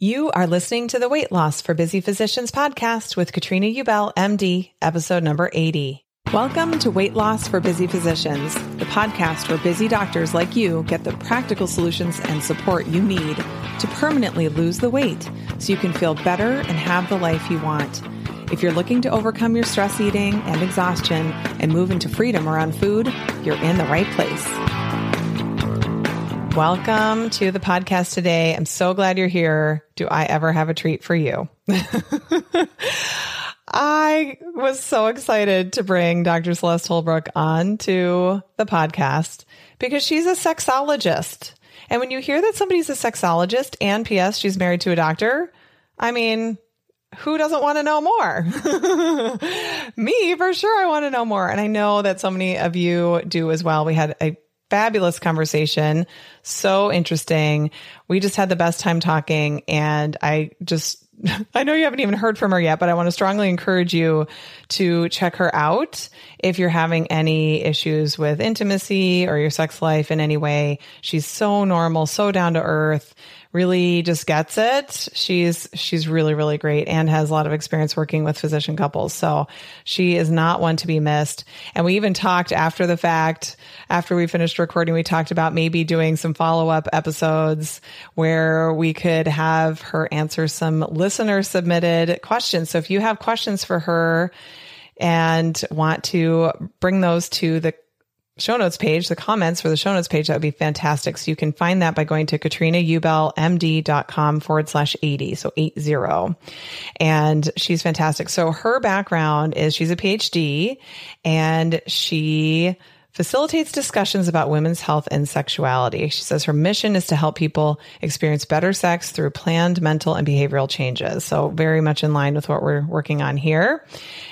You are listening to the Weight Loss for Busy Physicians podcast with Katrina Ubel, MD, episode number 80. Welcome to Weight Loss for Busy Physicians, the podcast where busy doctors like you get the practical solutions and support you need to permanently lose the weight so you can feel better and have the life you want. If you're looking to overcome your stress eating and exhaustion and move into freedom around food, you're in the right place. Welcome to the podcast today. I'm so glad you're here. Do I ever have a treat for you? I was so excited to bring Dr. Celeste Holbrook on to the podcast because she's a sexologist. And when you hear that somebody's a sexologist and PS, she's married to a doctor, I mean, who doesn't want to know more? Me, for sure, I want to know more. And I know that so many of you do as well. We had a fabulous conversation. So interesting. We just had the best time talking. And I just, I know you haven't even heard from her yet, but I want to strongly encourage you to check her out if you're having any issues with intimacy or your sex life in any way. She's so normal, so down to earth really just gets it. She's she's really really great and has a lot of experience working with physician couples. So she is not one to be missed. And we even talked after the fact, after we finished recording, we talked about maybe doing some follow-up episodes where we could have her answer some listener submitted questions. So if you have questions for her and want to bring those to the show notes page, the comments for the show notes page, that would be fantastic. So you can find that by going to katrinaubelmd.com forward slash 80. So 80. And she's fantastic. So her background is she's a PhD and she facilitates discussions about women's health and sexuality. She says her mission is to help people experience better sex through planned mental and behavioral changes. So very much in line with what we're working on here.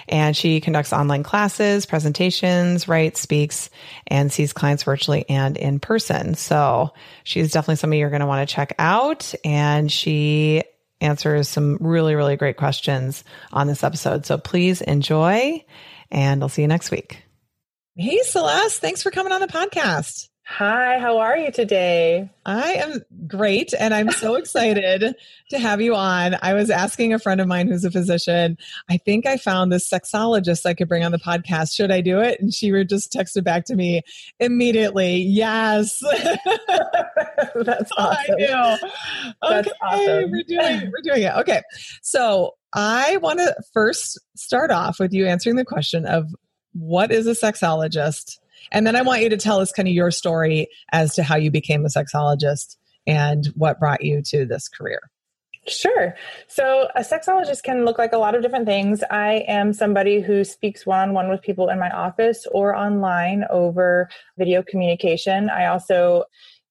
And she conducts online classes, presentations, writes, speaks, and sees clients virtually and in person. So she's definitely somebody you're going to want to check out. And she answers some really, really great questions on this episode. So please enjoy and I'll see you next week. Hey, Celeste, thanks for coming on the podcast. Hi, how are you today? I am great and I'm so excited to have you on. I was asking a friend of mine who's a physician, I think I found this sexologist I could bring on the podcast. Should I do it? And she would just texted back to me immediately, yes. That's awesome. I do. That's okay, awesome. we're doing we're doing it. Okay. So I want to first start off with you answering the question of what is a sexologist? And then I want you to tell us kind of your story as to how you became a sexologist and what brought you to this career. Sure. So, a sexologist can look like a lot of different things. I am somebody who speaks one on one with people in my office or online over video communication. I also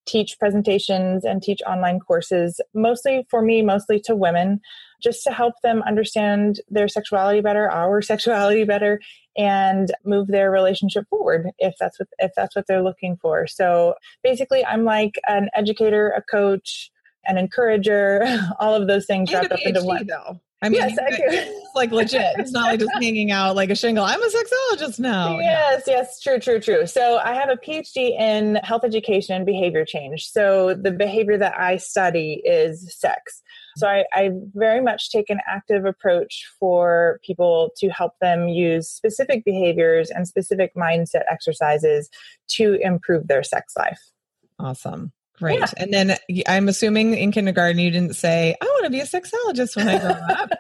teach presentations and teach online courses, mostly for me, mostly to women, just to help them understand their sexuality better, our sexuality better, and move their relationship forward if that's what if that's what they're looking for. So basically I'm like an educator, a coach, an encourager, all of those things wrapped up into one. though. I mean, yes, I it's like legit. It's not like just hanging out like a shingle. I'm a sexologist now. Yes, yes, true, true, true. So I have a PhD in health education and behavior change. So the behavior that I study is sex. So I, I very much take an active approach for people to help them use specific behaviors and specific mindset exercises to improve their sex life. Awesome. Great. Yeah. And then I'm assuming in kindergarten you didn't say, I want to be a sexologist when I grow up.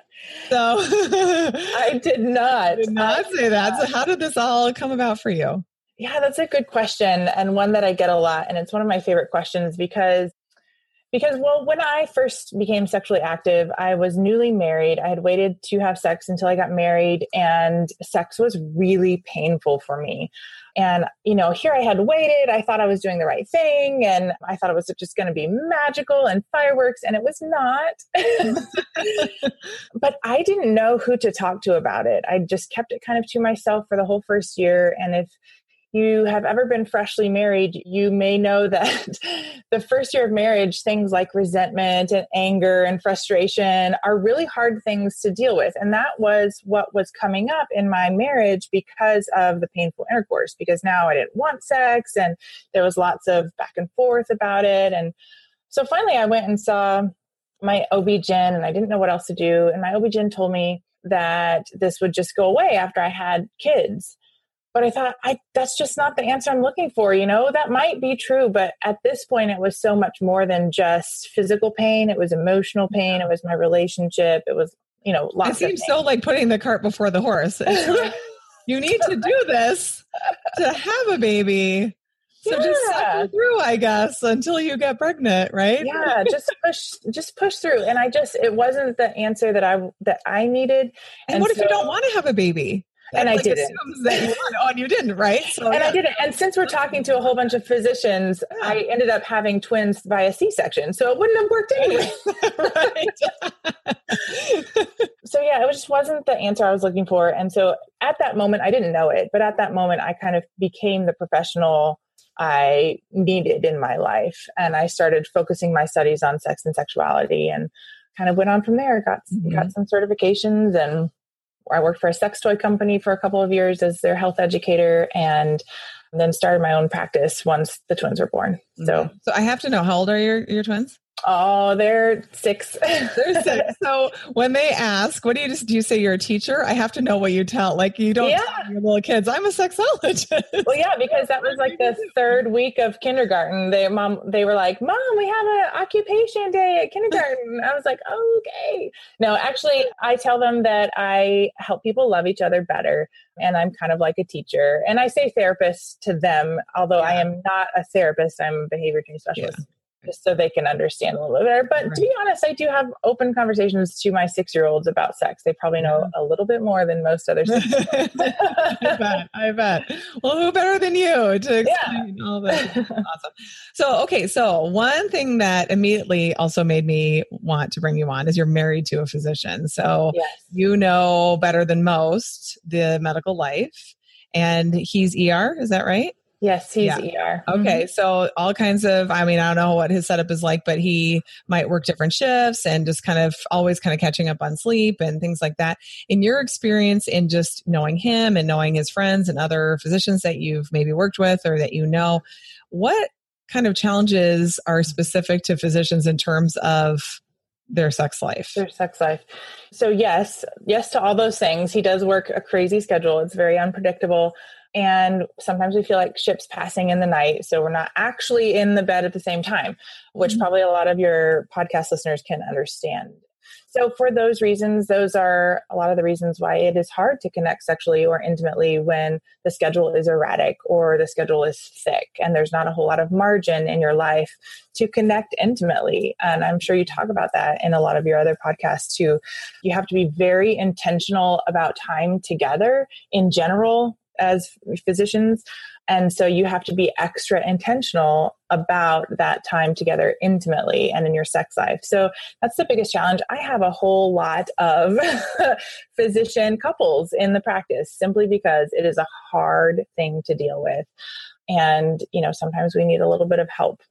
So I did not. did not say that. So how did this all come about for you? Yeah, that's a good question and one that I get a lot and it's one of my favorite questions because because well when I first became sexually active, I was newly married. I had waited to have sex until I got married and sex was really painful for me. And you know, here I had waited, I thought I was doing the right thing and I thought it was just going to be magical and fireworks and it was not. but I didn't know who to talk to about it. I just kept it kind of to myself for the whole first year and if you have ever been freshly married, you may know that the first year of marriage, things like resentment and anger and frustration are really hard things to deal with. And that was what was coming up in my marriage because of the painful intercourse, because now I didn't want sex and there was lots of back and forth about it. And so finally, I went and saw my OB-GYN and I didn't know what else to do. And my OB-GYN told me that this would just go away after I had kids but I thought I that's just not the answer I'm looking for, you know. That might be true, but at this point it was so much more than just physical pain, it was emotional pain, it was my relationship, it was, you know, It lots of seems so like putting the cart before the horse. Like, you need to do this to have a baby. So just Yeah. suffer through, I guess, until you get pregnant, right? yeah, just push just push through. And I just it wasn't the answer that I that I needed. And, And what if you don't want to have a baby? And That, I didn't. that you oh, and you didn't, right? So and yeah. I didn't. And since we're talking to a whole bunch of physicians, I ended up having twins via C-section. So it wouldn't have worked anyway. so yeah, it just wasn't the answer I was looking for. And so at that moment, I didn't know it, but at that moment, I kind of became the professional I needed in my life, and I started focusing my studies on sex and sexuality, and kind of went on from there. Got Mhm. got some certifications, and I worked for a sex toy company for a couple of years as their health educator, and then started my own practice once the twins were born. So, so I have to know how old are your your twins? Oh, they're six. They're six. so when they ask, what do you just do? You say you're a teacher? I have to know what you tell. Like you don't Yeah. tell your little kids. I'm a sexologist. Well, yeah, because that was like the third week of kindergarten. They mom, they were like, "Mom, we have an occupation day at kindergarten." I was like, "Okay." No, actually, I tell them that I help people love each other better, and I'm kind of like a teacher. And I say therapist to them, although I am not a therapist. I'm a behavior change specialist. Just so they can understand a little bit better. But to be honest, I do have open conversations to my six year olds about sex. They probably know a little bit more than most other six I bet. I bet. Well, who better than you to explain all this? Awesome. So, okay. So, one thing that immediately also made me want to bring you on is you're married to a physician. So, yes. you know better than most the medical life. And he's ER, is that right? Yes, he's Yeah. ER. Okay, so all kinds of, I mean, I don't know what his setup is like, but he might work different shifts and just kind of always kind of catching up on sleep and things like that. In your experience in just knowing him and knowing his friends and other physicians that you've maybe worked with or that you know, what kind of challenges are specific to physicians in terms of their sex life? their sex life. So yes, yes to all those things. He does work a crazy schedule. It's very unpredictable. And sometimes we feel like ships passing in the night. So we're not actually in the bed at the same time, which Mhm. probably a lot of your podcast listeners can understand. So, for those reasons, those are a lot of the reasons why it is hard to connect sexually or intimately when the schedule is erratic or the schedule is thick and there's not a whole lot of margin in your life to connect intimately. And I'm sure you talk about that in a lot of your other podcasts too. You have to be very intentional about time together in general as physicians and so you have to be extra intentional about that time together intimately and in your sex life. So that's the biggest challenge. I have a whole lot of physician couples in the practice simply because it is a hard thing to deal with. And, you know, sometimes we need a little bit of help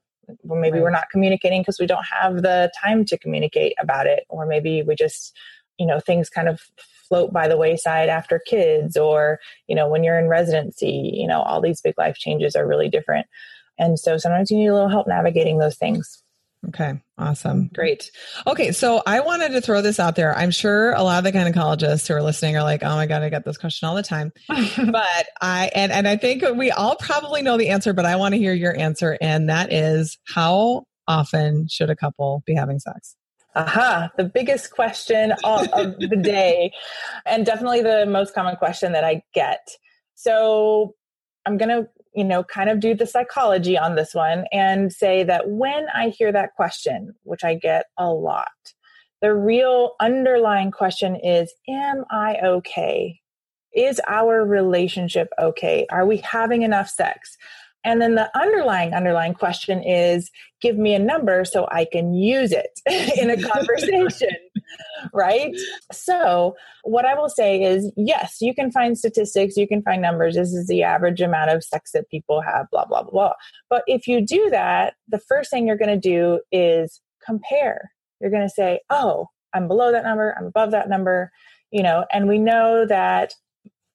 well, maybe right. we're not communicating because we don't have the time to communicate about it or maybe we just you know things kind of float by the wayside after kids or you know when you're in residency you know all these big life changes are really different and so sometimes you need a little help navigating those things Okay, awesome. Great. Okay, so I wanted to throw this out there. I'm sure a lot of the gynecologists who are listening are like, "Oh my god, I get this question all the time." but I and and I think we all probably know the answer, but I want to hear your answer and that is how often should a couple be having sex? Aha, the biggest question of, of the day, and definitely the most common question that I get. So I'm going to, you know, kind of do the psychology on this one and say that when I hear that question, which I get a lot, the real underlying question is Am I okay? Is our relationship okay? Are we having enough sex? And then the underlying underlying question is give me a number so I can use it in a conversation. right? So, what I will say is yes, you can find statistics, you can find numbers. This is the average amount of sex that people have, blah, blah, blah. But if you do that, the first thing you're going to do is compare. You're going to say, oh, I'm below that number, I'm above that number, you know, and we know that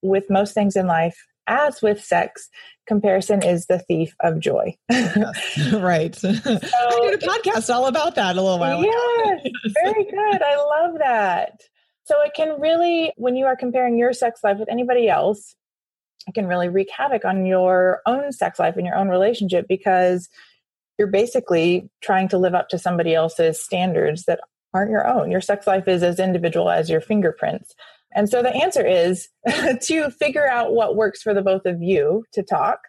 with most things in life, as with sex, comparison is the thief of joy. yes, right. So, I did a podcast all about that a little while ago. Yes, very good. I love that. So it can really, when you are comparing your sex life with anybody else, it can really wreak havoc on your own sex life and your own relationship because you're basically trying to live up to somebody else's standards that aren't your own. Your sex life is as individual as your fingerprints. And so the answer is to figure out what works for the both of you to talk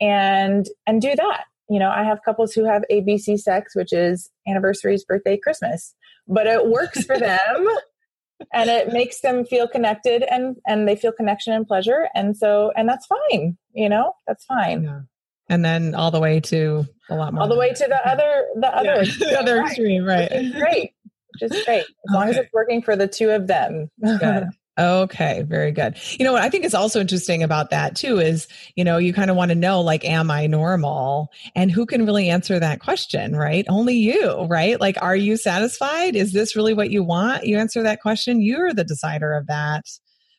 and and do that. You know, I have couples who have ABC sex, which is anniversaries, birthday, Christmas, but it works for them and it makes them feel connected and and they feel connection and pleasure and so and that's fine, you know? That's fine. Yeah. And then all the way to a lot more. All the way to the other the other yeah, the other extreme, right. great. Just great. As okay. long as it's working for the two of them. Okay, very good. You know what I think is also interesting about that too is, you know, you kind of want to know like am I normal? And who can really answer that question, right? Only you, right? Like are you satisfied? Is this really what you want? You answer that question, you're the decider of that.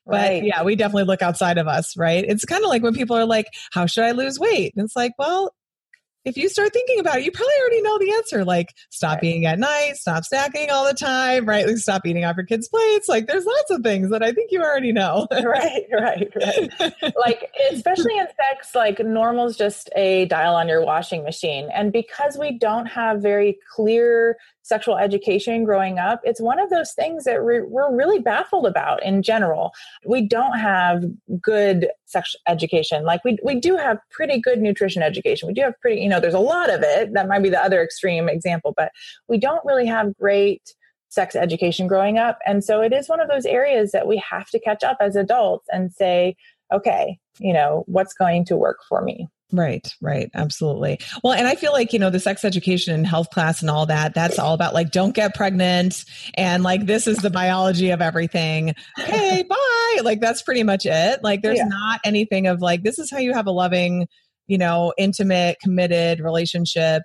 Right. But yeah, we definitely look outside of us, right? It's kind of like when people are like, how should I lose weight? And it's like, well, if you start thinking about it, you probably already know the answer. Like, stop right. eating at night, stop snacking all the time, right? Like, stop eating off your kids' plates. Like, there's lots of things that I think you already know. right, right, right. like, especially in sex, like, normal is just a dial on your washing machine. And because we don't have very clear sexual education growing up, it's one of those things that we're, we're really baffled about in general. We don't have good sex education. Like we, we do have pretty good nutrition education. We do have pretty, you know, there's a lot of it. That might be the other extreme example, but we don't really have great sex education growing up. And so it is one of those areas that we have to catch up as adults and say, okay, you know, what's going to work for me? Right, right. Absolutely. Well, and I feel like, you know, the sex education and health class and all that, that's all about like, don't get pregnant. And like, this is the biology of everything. Okay, bye. Like, that's pretty much it. Like, there's yeah. not anything of like, this is how you have a loving, you know, intimate, committed relationship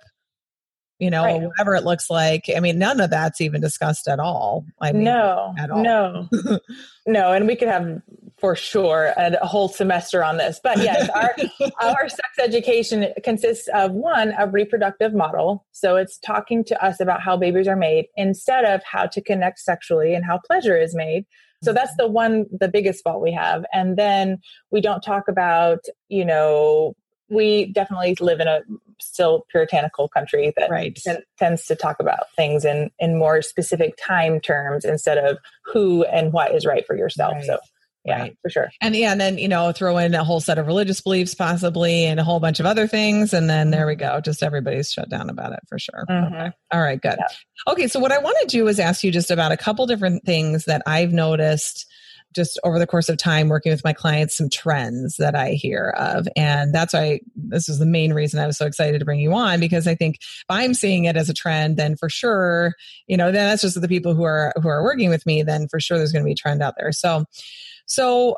you know, right. whatever it looks like. I mean, none of that's even discussed at all. I mean, no, at all. no, no. And we could have for sure a, a whole semester on this. But yes, our, our sex education consists of one, a reproductive model. So it's talking to us about how babies are made instead of how to connect sexually and how pleasure is made. So that's mm-hmm. the one, the biggest fault we have. And then we don't talk about, you know, we definitely live in a still puritanical country that right. t- tends to talk about things in in more specific time terms instead of who and what is right for yourself. Right. So yeah, right. for sure. And yeah, and then you know, throw in a whole set of religious beliefs, possibly, and a whole bunch of other things, and then there we go. Just everybody's shut down about it for sure. Mm-hmm. Okay. All right, good. Yeah. Okay, so what I want to do is ask you just about a couple different things that I've noticed just over the course of time working with my clients some trends that I hear of. And that's why this is the main reason I was so excited to bring you on because I think if I'm seeing it as a trend, then for sure, you know, then that's just the people who are who are working with me, then for sure there's going to be a trend out there. So so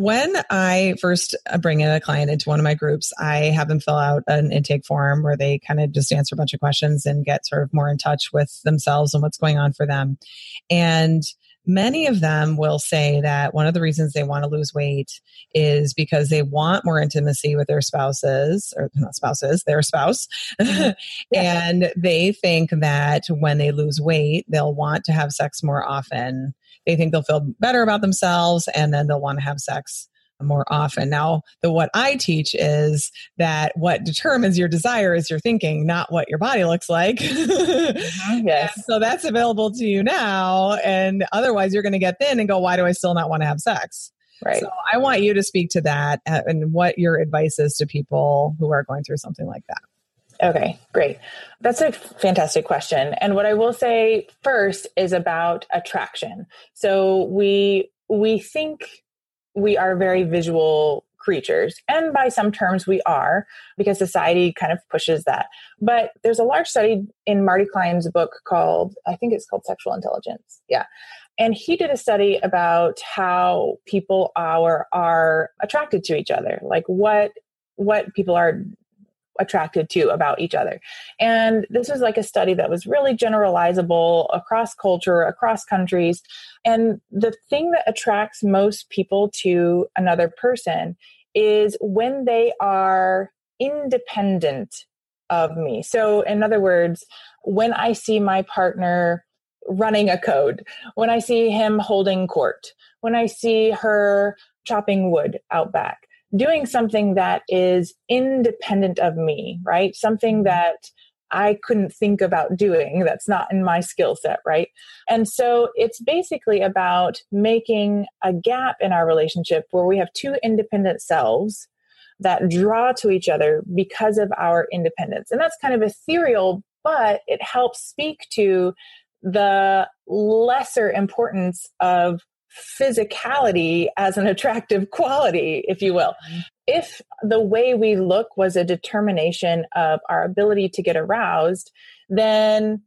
when I first uh, bring in a client into one of my groups, I have them fill out an intake form where they kind of just answer a bunch of questions and get sort of more in touch with themselves and what's going on for them. And many of them will say that one of the reasons they want to lose weight is because they want more intimacy with their spouses or not spouses, their spouse. Mm-hmm. Yeah. and they think that when they lose weight, they'll want to have sex more often they think they'll feel better about themselves and then they'll want to have sex more often. Now, the what I teach is that what determines your desire is your thinking, not what your body looks like. mm-hmm, yes. so that's available to you now. And otherwise, you're going to get thin and go, why do I still not want to have sex? Right. So I want you to speak to that and what your advice is to people who are going through something like that. Okay, great. That's a fantastic question. And what I will say first is about attraction. So we we think we are very visual creatures and by some terms we are because society kind of pushes that. But there's a large study in marty klein's book called i think it's called sexual intelligence. Yeah. And he did a study about how people are are attracted to each other. Like what what people are attracted to about each other. And this was like a study that was really generalizable across culture, across countries. And the thing that attracts most people to another person is when they are independent of me. So, in other words, when I see my partner running a code, when I see him holding court, when I see her chopping wood out back, doing something that is independent of me, right? Something mm-hmm. that I couldn't think about doing that's not in my skill set, right? And so it's basically about making a gap in our relationship where we have two independent selves that draw to each other because of our independence. And that's kind of ethereal, but it helps speak to the lesser importance of physicality as an attractive quality, if you will. Mm-hmm. If the way we look was a determination of our ability to get aroused, then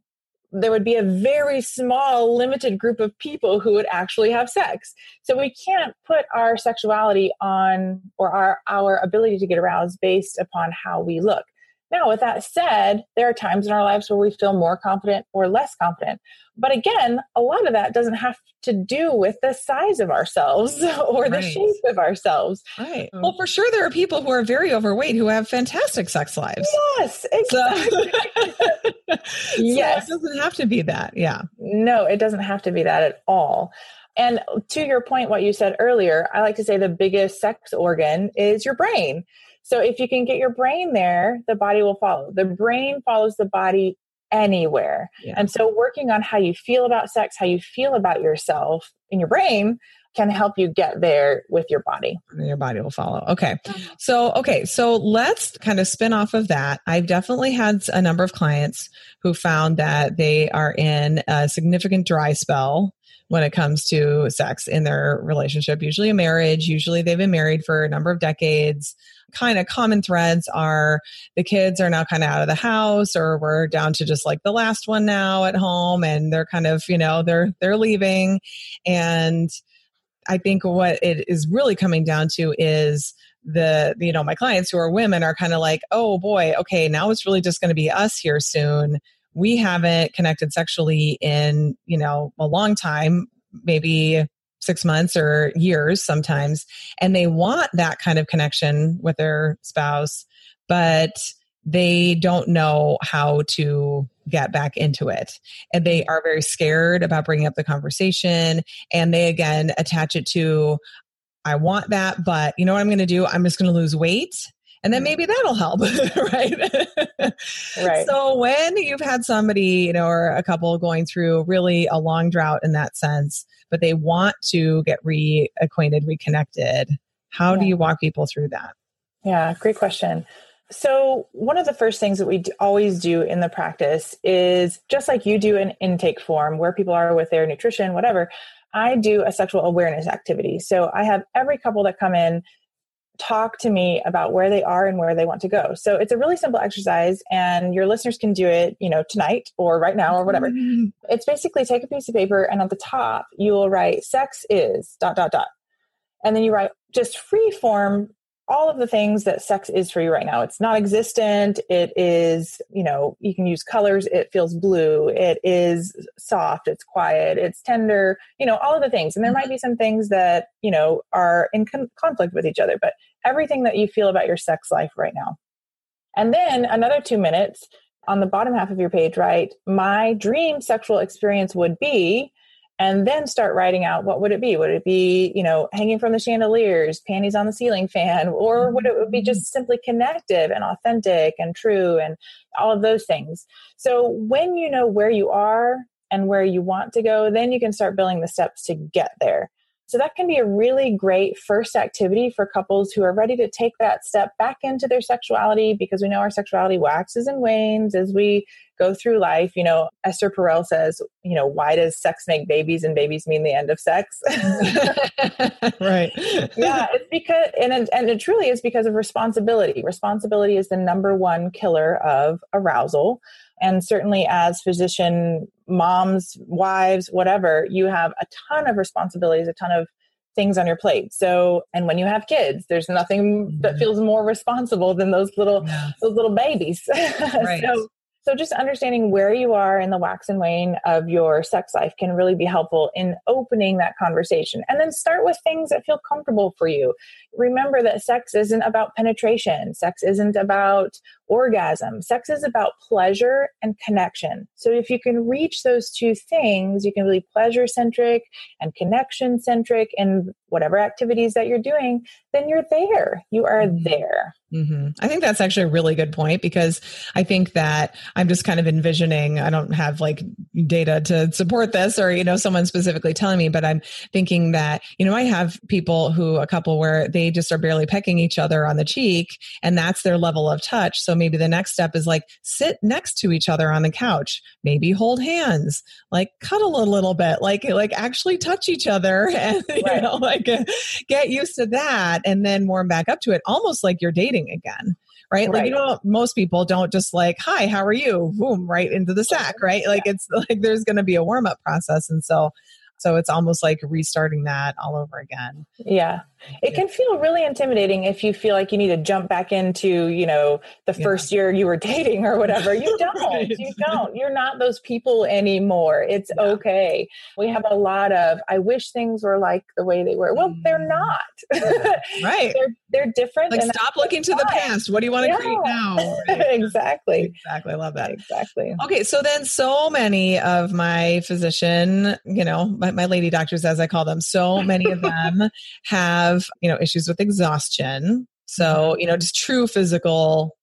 there would be a very small, limited group of people who would actually have sex. So we can't put our sexuality on or our, our ability to get aroused based upon how we look. Now, with that said, there are times in our lives where we feel more confident or less confident. But again, a lot of that doesn't have to do with the size of ourselves or the right. shape of ourselves. Right. Um, well, for sure, there are people who are very overweight who have fantastic sex lives. Yes, exactly. So, yes. It doesn't have to be that. Yeah. No, it doesn't have to be that at all. And to your point, what you said earlier, I like to say the biggest sex organ is your brain. So if you can get your brain there, the body will follow. The brain follows the body anywhere. Yeah. And so working on how you feel about sex, how you feel about yourself in your brain can help you get there with your body. Your body will follow. Okay. Mm-hmm. So, okay. So let's kind of spin off of that. I've definitely had a number of clients who found that they are in a significant dry spell when it comes to sex in their relationship, usually a marriage. Usually they've been married for a number of decades kind of common threads are the kids are now kind of out of the house or we're down to just like the last one now at home and they're kind of, you know, they're they're leaving. And I think what it is really coming down to is the you know my clients who are women are kind of like oh boy okay now it's really just going to be us here soon. We haven't connected sexually in you know a long time. Maybe six months or years sometimes, and they want that kind of connection with their spouse, but they don't know how to get back into it. And they are very scared about bringing up the conversation. And they again attach it to, I want that, but you know what I'm going to do? I'm just going to lose weight and then maybe mm-hmm. that'll help right right so when you've had somebody you know or a couple going through really a long drought in that sense but they want to get reacquainted reconnected how yeah. do you walk people through that yeah great question so, one of the first things that we always do in the practice is just like you do an intake form where people are with their nutrition, whatever, I do a sexual awareness activity. So, I have every couple that come in talk to me about where they are and where they want to go. So, it's a really simple exercise, and your listeners can do it, you know, tonight or right now or whatever. Mm-hmm. It's basically take a piece of paper, and at the top, you will write sex is dot, dot, dot. And then you write just free form all of the things that sex is for you right now. It's not existent. It is, you know, you can use colors. It feels blue. It is soft. It's quiet. It's tender, you know, all of the things. And there might be some things that, you know, are in con- conflict with each other, but everything that you feel about your sex life right now. And then another two minutes on the bottom half of your page, right? My dream sexual experience would be, and then start writing out what would it be? Would it be you know hanging from the chandeliers panties on the ceiling fan or would it be just mm-hmm. simply connective and authentic and true and all of those things? So when you know where you are and where you want to go then you can start building the steps to get there. So that can be a really great first activity for couples who are ready to take that step back into their sexuality because we know our sexuality waxes and wanes as we go through life. You know, Esther Perel says, you know, why does sex make babies and babies mean the end of sex? right. yeah, it's because and it, and it truly is because of responsibility. Responsibility is the number one killer of arousal. And certainly as physician moms, wives, whatever, you have a ton of responsibilities, a ton of things on your plate. So, and when you have kids, there's nothing that mm-hmm. feels more responsible than those little those little babies. Right. so, so just understanding where you are in the wax and wane of your sex life can really be helpful in opening that conversation. And then start with things that feel comfortable for you. Remember that sex isn't about penetration. Sex isn't about orgasm. Sex is about pleasure and connection. So if you can reach those two things, you can be pleasure centric and connection centric in whatever activities that you're doing, then you're there. You are mm-hmm. there. Mm-hmm. I think that's actually a really good point because I think that I'm just kind of envisioning, I don't have like data to support this or, you know, someone specifically telling me, but I'm thinking that, you know, I have people who, a couple where they just are barely pecking each other on the cheek and that's their level of touch. So maybe the next step is like sit next to each other on the couch, maybe hold hands, like cuddle a little bit, like, like actually touch each other and, right. you know, like uh, get used to that and then warm back up to it, almost like you're dating again right? Like, you know, most people don't just like, hi, how are you? Boom, right into the sack, right? Like, it's like there's going to be a warm up process. And so so it's almost like restarting that all over again. Yeah. It can feel really intimidating if you feel like you need to jump back into, you know, the first yeah. year you were dating or whatever. You don't. right. You don't. You're not those people anymore. It's yeah. okay. We have a lot of I wish things were like the way they were. Well, they're mm. not. right. they're they're different. Like stop looking to the past. What do you want to create now? Right. exactly. Exactly. I love that. Exactly. Okay, so then so many of my physician, you know, my, my lady doctors as I call them, so many of them have you know, issues with exhaustion. So, mm-hmm. you know, just true physical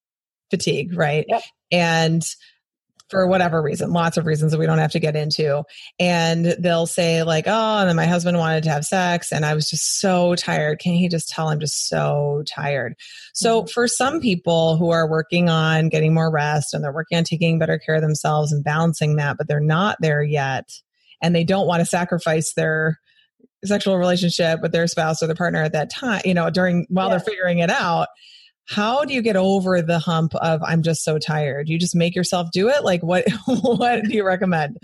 fatigue, right? Yep. And for whatever reason, lots of reasons that we don't have to get into. And they'll say, like, oh, and then my husband wanted to have sex and I was just so tired. Can he just tell I'm just so tired? So, mm-hmm. for some people who are working on getting more rest and they're working on taking better care of themselves and balancing that, but they're not there yet and they don't want to sacrifice their sexual relationship with their spouse or their partner at that time, you know, during while yeah. they're figuring it out, how do you get over the hump of I'm just so tired? You just make yourself do it? Like what what do you recommend?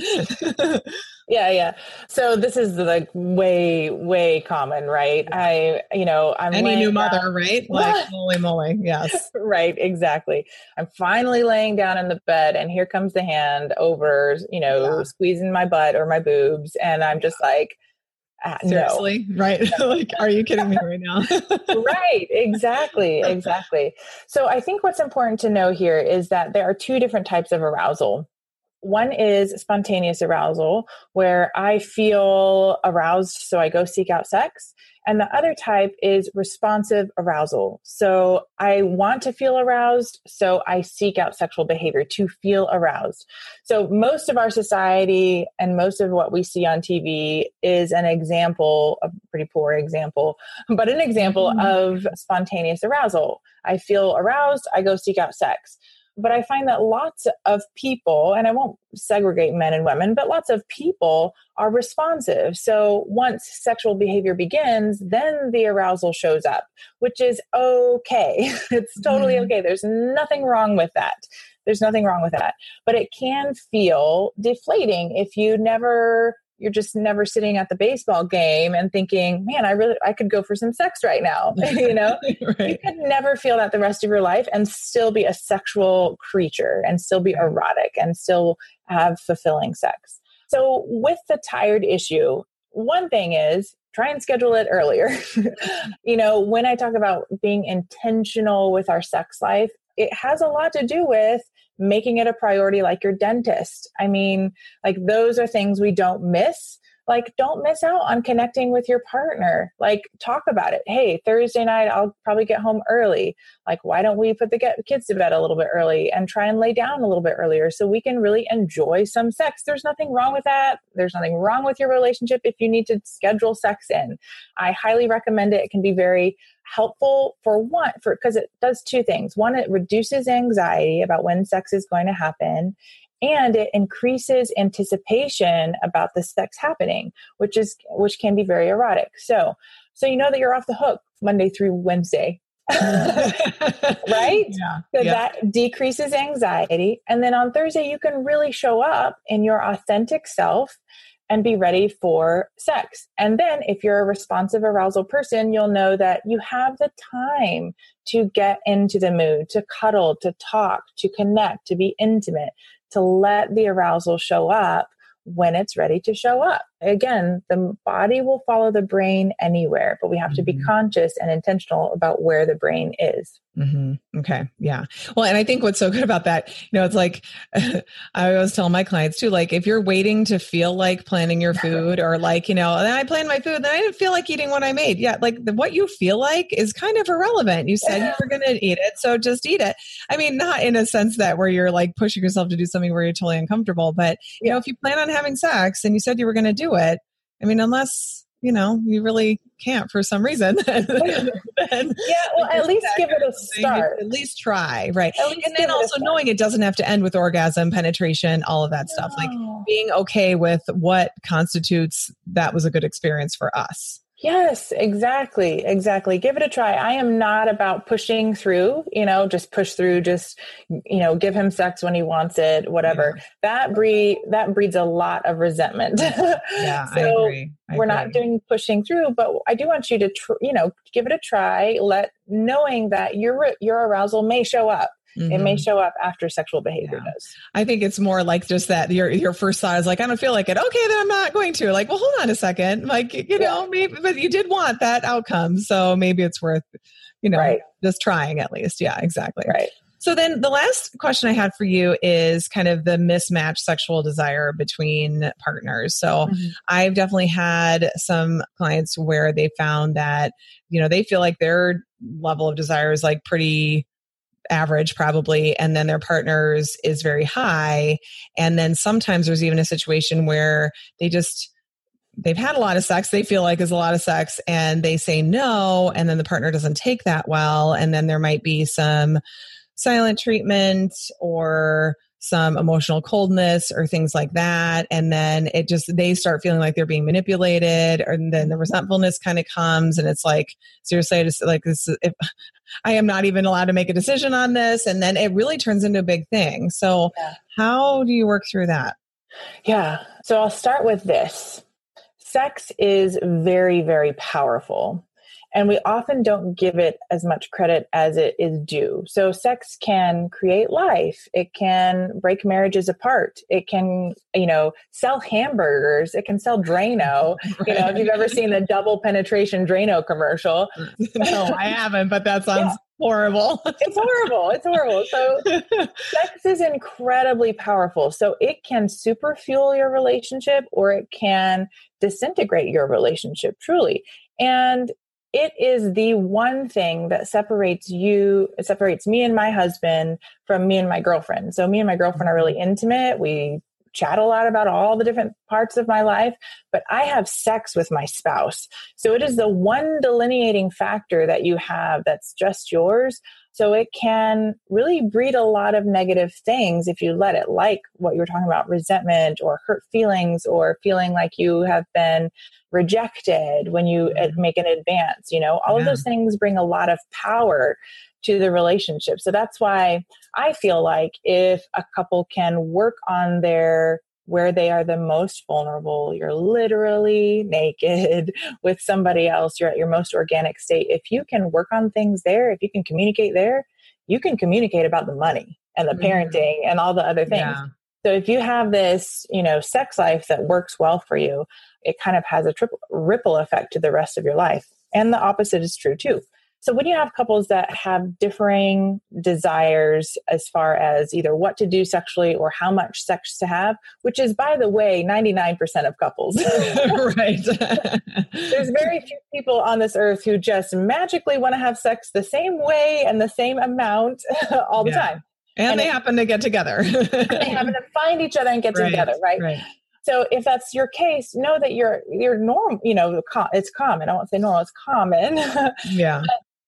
yeah, yeah. So this is like way, way common, right? I, you know, I'm any new mother, down. right? Like holy moly, yes. right, exactly. I'm finally laying down in the bed and here comes the hand over, you know, yeah. squeezing my butt or my boobs. And I'm just like, uh, Seriously, no. right? like, are you kidding me right now? right, exactly, exactly. So, I think what's important to know here is that there are two different types of arousal. One is spontaneous arousal, where I feel aroused, so I go seek out sex. And the other type is responsive arousal. So I want to feel aroused, so I seek out sexual behavior to feel aroused. So most of our society and most of what we see on TV is an example, a pretty poor example, but an example mm-hmm. of spontaneous arousal. I feel aroused, I go seek out sex but I find that lots of people, and I won't segregate men and women, but lots of people are responsive. So once sexual behavior begins, then the arousal shows up, which is okay. it's totally mm-hmm. okay. There's nothing wrong with that. There's nothing wrong with that. But it can feel deflating if you never you're just never sitting at the baseball game and thinking, man, I really, I could go for some sex right now. you know, right. you could never feel that the rest of your life and still be a sexual creature and still be erotic and still have fulfilling sex. So with the tired issue, one thing is try and schedule it earlier. you know, when I talk about being intentional with our sex life, it has a lot to do with making it a priority like your dentist. I mean, like those are things we don't miss. Like, don't miss out on connecting with your partner. Like, talk about it. Hey, Thursday night, I'll probably get home early. Like, why don't we put the kids to bed a little bit early and try and lay down a little bit earlier so we can really enjoy some sex? There's nothing wrong with that. There's nothing wrong with your relationship if you need to schedule sex in. I highly recommend it. It can be very helpful for one for because it does two things one it reduces anxiety about when sex is going to happen and it increases anticipation about the sex happening which is which can be very erotic. So so you know that you're off the hook monday through wednesday. Right? Yeah, so yeah. that decreases anxiety. And then on thursday you can really show up in your authentic self and be ready for sex. And then, if you're a responsive arousal person, you'll know that you have the time to get into the mood, to cuddle, to talk, to connect, to be intimate, to let the arousal show up when it's ready to show up. Again, the body will follow the brain anywhere, but we have mm-hmm. to be mm-hmm. conscious and intentional about where the brain is. Mm-hmm. Okay. Yeah. Well, and I think what's so good about that, you know, it's like I always tell my clients too, like if you're waiting to feel like planning your food or like, you know, then I planned my food, then I didn't feel like eating what I made. Yeah. Like the, what you feel like is kind of irrelevant. You said you were going to eat it. So just eat it. I mean, not in a sense that where you're like pushing yourself to do something where you're totally uncomfortable, but you know, if you plan on having sex and you said you were going to do it, I mean, unless you know you really can't for some reason. Then, yeah well at least give it a start. at least try. Right. And then also knowing it doesn't have to end with orgasm penetration all of that no. stuff like being okay with what constitutes that was a good experience for us Yes, exactly. Exactly. Give it a try. I am not about pushing through, you know, just push through, just, you know, give him sex when he wants it, whatever. Yeah. That breed that breeds a lot of resentment. Yeah, so I agree. I we're agree. not doing pushing through, but I do want you to, tr- you know, give it a try, let knowing that your your arousal may show up Mm-hmm. It may mm-hmm. show up after sexual behavior yeah. does. I think it's more like just that your your first thought is like, I don't feel like it. Okay, then I'm not going to. Like, well, hold on a second. Like, you yeah. know, maybe but you did want that outcome. So maybe it's worth, you know, right. just trying at least. Yeah, exactly. Right. So then the last question I had for you is kind of the mismatched sexual desire between partners. So mm-hmm. I've definitely had some clients where they found that, you know, they feel like their level of desire is like pretty average probably and then their partners is very high. And then sometimes there's even a situation where they just they've had a lot of sex they feel like is a lot of sex and they say no and then the partner doesn't take that well and then there might be some silent treatment or some emotional coldness or things like that. And then it just they start feeling like they're being manipulated and then the resentfulness kind of comes and it's like seriously I just like this if I am not even allowed to make a decision on this. And then it really turns into a big thing. So yeah. how do you work through that? Yeah. So I'll start with this. Sex is very very powerful and we often don't give it as much credit as it is due. So, sex can create life, it can break marriages apart, it can, you know, sell hamburgers, it can sell Drano. Right. You know, if you've ever seen the double penetration Drano commercial. no, I haven't, but that sounds. Yeah horrible. it's horrible. It's horrible. So sex is incredibly powerful. So it can super fuel your relationship or it can disintegrate your relationship truly. And it is the one thing that separates you, separates me and my husband from me and my girlfriend. So, me and my girlfriend are really mm-hmm. intimate. We chat a lot about all the different parts of my life, but I have sex with my spouse. So, it is the one delineating factor that you have that's just yours. So it can really breed a lot of negative things if you let it, like what you were talking about resentment or hurt feelings or feeling like you have been rejected when you mm-hmm. make an advance. You know, all yeah. of those things bring a lot of power to the relationship. So that's why I feel like if a couple can work on their where they are the most vulnerable. You're literally naked with somebody else. You're at your most organic state. If you can work on things there, if you can communicate there, you can communicate about the money and the mm-hmm. parenting and all the other things. Yeah. So if you have this, you know, sex life that works well for you, it kind of has a triple ripple effect to the rest of your life. And the opposite is true too. So, when you have couples that have differing desires as far as either what to do sexually or how much sex to have, which is, by the way, 99% of couples. right. There's very few people on this earth who just magically want to have sex the same way and the same amount all the yeah. time. And, and they it, happen to get together. they happen to find each other and get right, together, right? right? So if that's your case, know that you're you're normal. You know, it's common. I won't say normal; it's common. Yeah.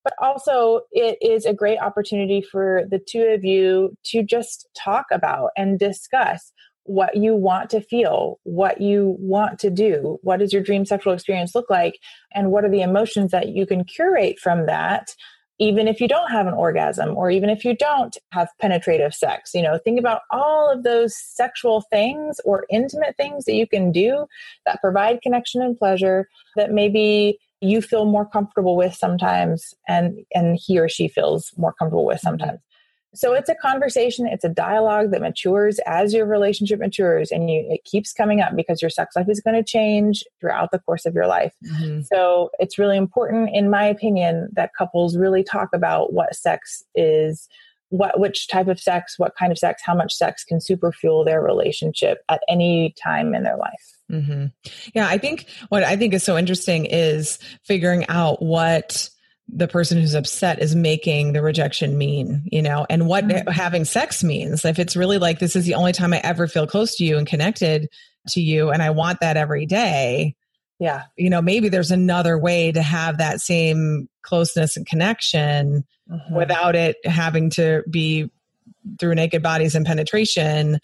But also it is a great opportunity for the two of you to just talk about and discuss what you want to feel, what you want to do, what does your dream sexual experience look like, and what are the emotions that you can curate from that even if you don't have an orgasm or even if you don't have penetrative sex. You know think about all of those sexual things or intimate things that you can do that provide connection and pleasure that maybe you feel more comfortable with sometimes and and he or she feels more comfortable with mm-hmm. sometimes so it's a conversation it's a dialogue that matures as your relationship matures and you it keeps coming up because your sex life is going to change throughout the course of your life mm-hmm. so it's really important in my opinion that couples really talk about what sex is what which type of sex what kind of sex how much sex can super fuel their relationship at any time in their life Mm-hmm. Yeah, I think what I think is so interesting is figuring out what the person who's upset is making the rejection mean, you know, and what mm-hmm. having sex means. If it's really like, this is the only time I ever feel close to you and connected to you, and I want that every day. Yeah. You know, maybe there's another way to have that same closeness and connection mm-hmm. without it having to be through naked bodies and penetration.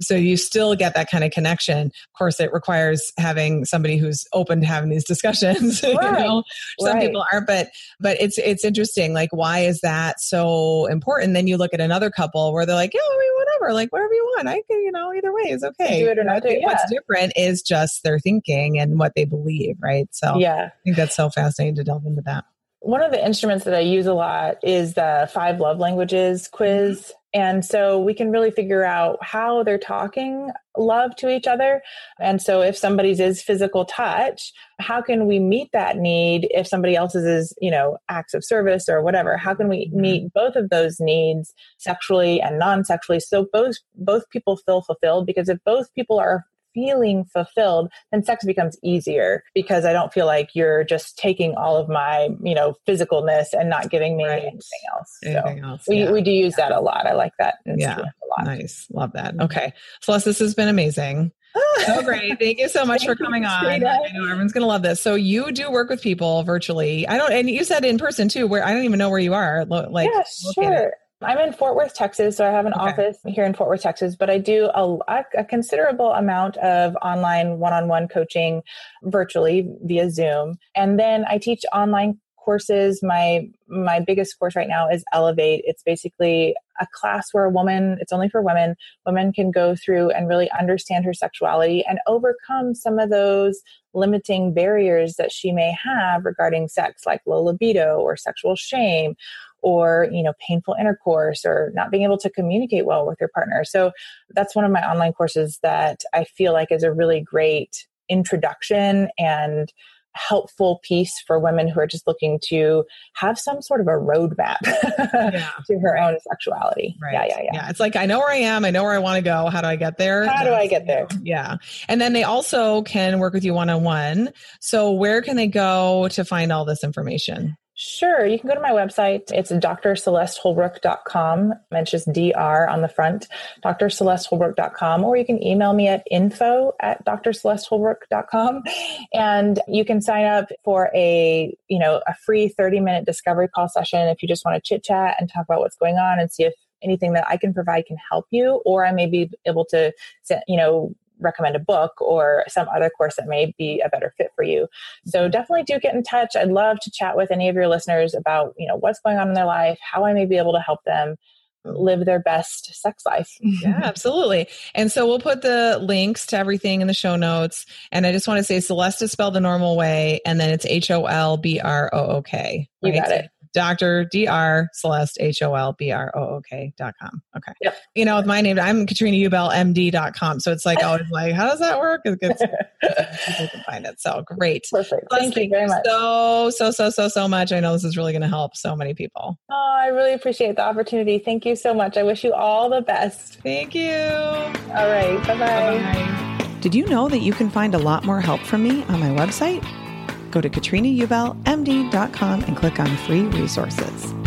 So you still get that kind of connection. Of course it requires having somebody who's open to having these discussions right. you know? Some right. people aren't but but it's it's interesting. Like why is that so important? Then you look at another couple where they're like yeah I mean, whatever like whatever you want. I can you know either way is okay. Do it or not do it, yeah. what's different is just their thinking and what they believe right? So yeah. I think that's so fascinating to delve into that one of the instruments that I use a lot is the five love languages quiz. Mm-hmm. And so we can really figure out how they're talking love to each other. And so if somebody's is physical touch, how can we meet that need if somebody else's is, you know, acts of service or whatever? How can we mm-hmm. meet both of those needs sexually and non-sexually so both both people feel fulfilled because if both people are feeling fulfilled, then sex becomes easier because I don't feel like you're just taking all of my, you know, physicalness and not giving me right. anything else. Anything so else, we, yeah. we do use that a lot. I like that. Yeah. Nice. Love that. Okay. Celeste, this has been amazing. oh, great. Thank you so much for coming on. I know everyone's going to love this. So you do work with people virtually. I don't, and you said in person too, where I don't even know where you are. Like, yeah, sure. I'm in Fort Worth, Texas, so I have an okay. office here in Fort Worth, Texas, but I do a, a considerable amount of online one on one coaching virtually via Zoom. And then I teach online courses. My my biggest course right now is Elevate. It's basically a class where a woman, it's only for women, women can go through and really understand her sexuality and overcome some of those limiting barriers that she may have regarding sex, like low libido or sexual shame or you know painful intercourse or not being able to communicate well with your partner so that's one of my online courses that i feel like is a really great introduction and helpful piece for women who are just looking to have some sort of a roadmap yeah. to her own sexuality. Right. Yeah, yeah, yeah. Yeah. It's like I know where I am, I know where I want to go. How do I get there? How do I get there? Yeah. And then they also can work with you one on one. So where can they go to find all this information? Sure. You can go to my website. It's drcelesteholbrook.com. It's just DR on the front, drcelesteholbrook.com, or you can email me at info at drcelesteholbrook.com. And you can sign up for a, you know, a free 30 minute discovery call session if you just want to chit chat and talk about what's going on and see if anything that I can provide can help you, or I may be able to, you know, recommend a book or some other course that may be a better fit for you. So mm-hmm. definitely do get in touch. I'd love to chat with any of your listeners about, you know, what's going on in their life, how I may be able to help them live their best sex life. yeah, absolutely. And so we'll put the links to everything in the show notes. And I just want to say Celeste is spelled the normal way, and then it's H O L B R O O K. You got it. Dr. Dr. Celeste, H O L B R O O K dot com. Okay. Yep. You know, with my name, I'm Katrina Ubel, MD dot com. So it's like, always like, how does that work? It gets, people can find it. So great. Perfect. Thank, thank you very much. So, so, so, so, so much. I know this is really going to help so many people. Oh, I really appreciate the opportunity. Thank you so much. I wish you all the best. Thank you. All right. Bye bye. Did you know that you can find a lot more help from me on my website? Go to katrinaubelmd.com and click on free resources.